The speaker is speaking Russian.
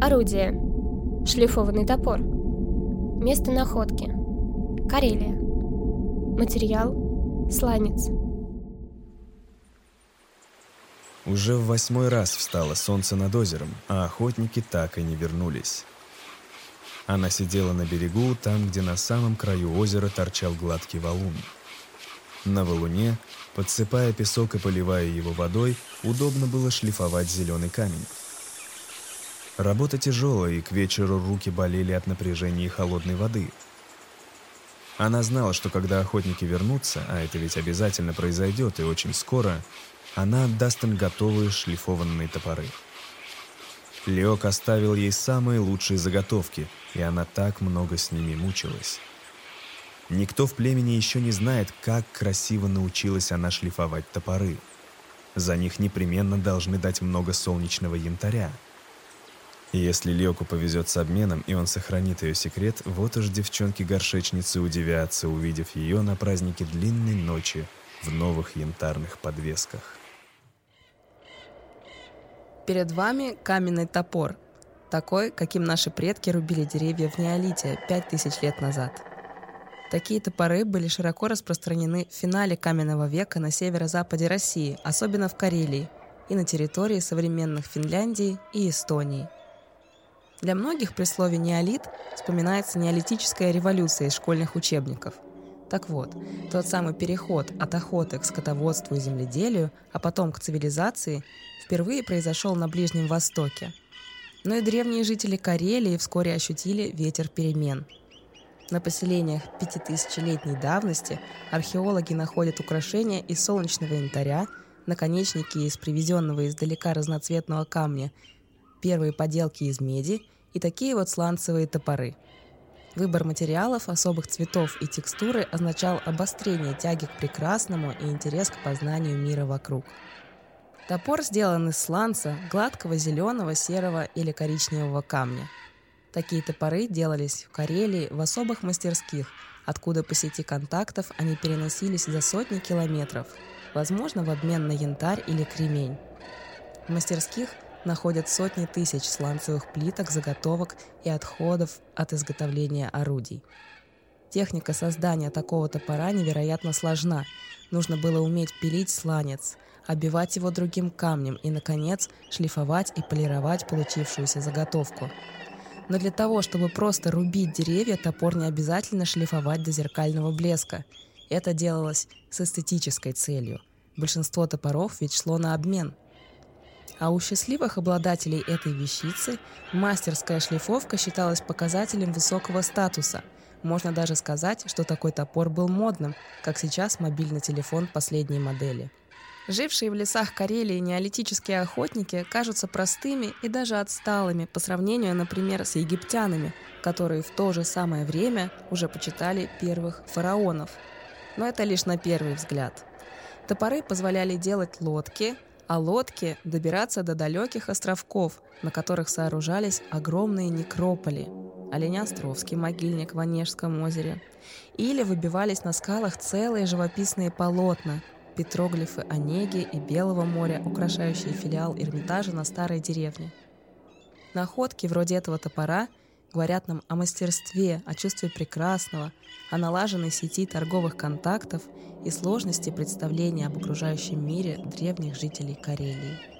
Орудие. Шлифованный топор. Место находки. Карелия. Материал. Сланец. Уже в восьмой раз встало солнце над озером, а охотники так и не вернулись. Она сидела на берегу, там, где на самом краю озера торчал гладкий валун. На валуне, подсыпая песок и поливая его водой, удобно было шлифовать зеленый камень. Работа тяжелая, и к вечеру руки болели от напряжения и холодной воды. Она знала, что когда охотники вернутся, а это ведь обязательно произойдет и очень скоро, она отдаст им готовые шлифованные топоры. Леок оставил ей самые лучшие заготовки, и она так много с ними мучилась. Никто в племени еще не знает, как красиво научилась она шлифовать топоры. За них непременно должны дать много солнечного янтаря. Если Леоку повезет с обменом, и он сохранит ее секрет, вот уж девчонки-горшечницы удивятся, увидев ее на празднике длинной ночи в новых янтарных подвесках. Перед вами каменный топор, такой, каким наши предки рубили деревья в неолите 5000 лет назад. Такие топоры были широко распространены в финале каменного века на северо-западе России, особенно в Карелии и на территории современных Финляндии и Эстонии. Для многих при слове «неолит» вспоминается неолитическая революция из школьных учебников – так вот, тот самый переход от охоты к скотоводству и земледелию, а потом к цивилизации, впервые произошел на Ближнем Востоке. Но и древние жители Карелии вскоре ощутили ветер перемен. На поселениях пятитысячелетней давности археологи находят украшения из солнечного янтаря, наконечники из привезенного издалека разноцветного камня, первые поделки из меди и такие вот сланцевые топоры – Выбор материалов, особых цветов и текстуры означал обострение тяги к прекрасному и интерес к познанию мира вокруг. Топор сделан из сланца, гладкого зеленого, серого или коричневого камня. Такие топоры делались в Карелии в особых мастерских, откуда по сети контактов они переносились за сотни километров, возможно, в обмен на янтарь или кремень. В мастерских – находят сотни тысяч сланцевых плиток, заготовок и отходов от изготовления орудий. Техника создания такого топора невероятно сложна. Нужно было уметь пилить сланец, обивать его другим камнем и, наконец, шлифовать и полировать получившуюся заготовку. Но для того, чтобы просто рубить деревья, топор не обязательно шлифовать до зеркального блеска. Это делалось с эстетической целью. Большинство топоров ведь шло на обмен – а у счастливых обладателей этой вещицы мастерская шлифовка считалась показателем высокого статуса. Можно даже сказать, что такой топор был модным, как сейчас мобильный телефон последней модели. Жившие в лесах Карелии неолитические охотники кажутся простыми и даже отсталыми по сравнению, например, с египтянами, которые в то же самое время уже почитали первых фараонов. Но это лишь на первый взгляд. Топоры позволяли делать лодки, а лодки добираться до далеких островков, на которых сооружались огромные некрополи, Оленяостровский могильник в Онежском озере, или выбивались на скалах целые живописные полотна, петроглифы Онеги и Белого моря, украшающие филиал Эрмитажа на старой деревне. Находки вроде этого топора говорят нам о мастерстве, о чувстве прекрасного, о налаженной сети торговых контактов и сложности представления об окружающем мире древних жителей Карелии.